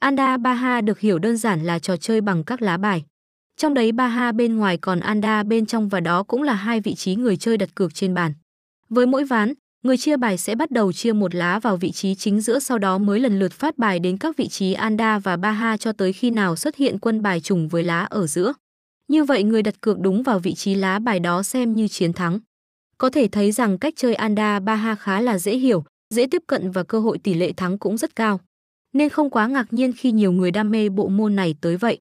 Anda Baha được hiểu đơn giản là trò chơi bằng các lá bài. Trong đấy Baha bên ngoài còn Anda bên trong và đó cũng là hai vị trí người chơi đặt cược trên bàn. Với mỗi ván, người chia bài sẽ bắt đầu chia một lá vào vị trí chính giữa sau đó mới lần lượt phát bài đến các vị trí Anda và Baha cho tới khi nào xuất hiện quân bài trùng với lá ở giữa. Như vậy người đặt cược đúng vào vị trí lá bài đó xem như chiến thắng. Có thể thấy rằng cách chơi Anda Baha khá là dễ hiểu, dễ tiếp cận và cơ hội tỷ lệ thắng cũng rất cao. Nên không quá ngạc nhiên khi nhiều người đam mê bộ môn này tới vậy.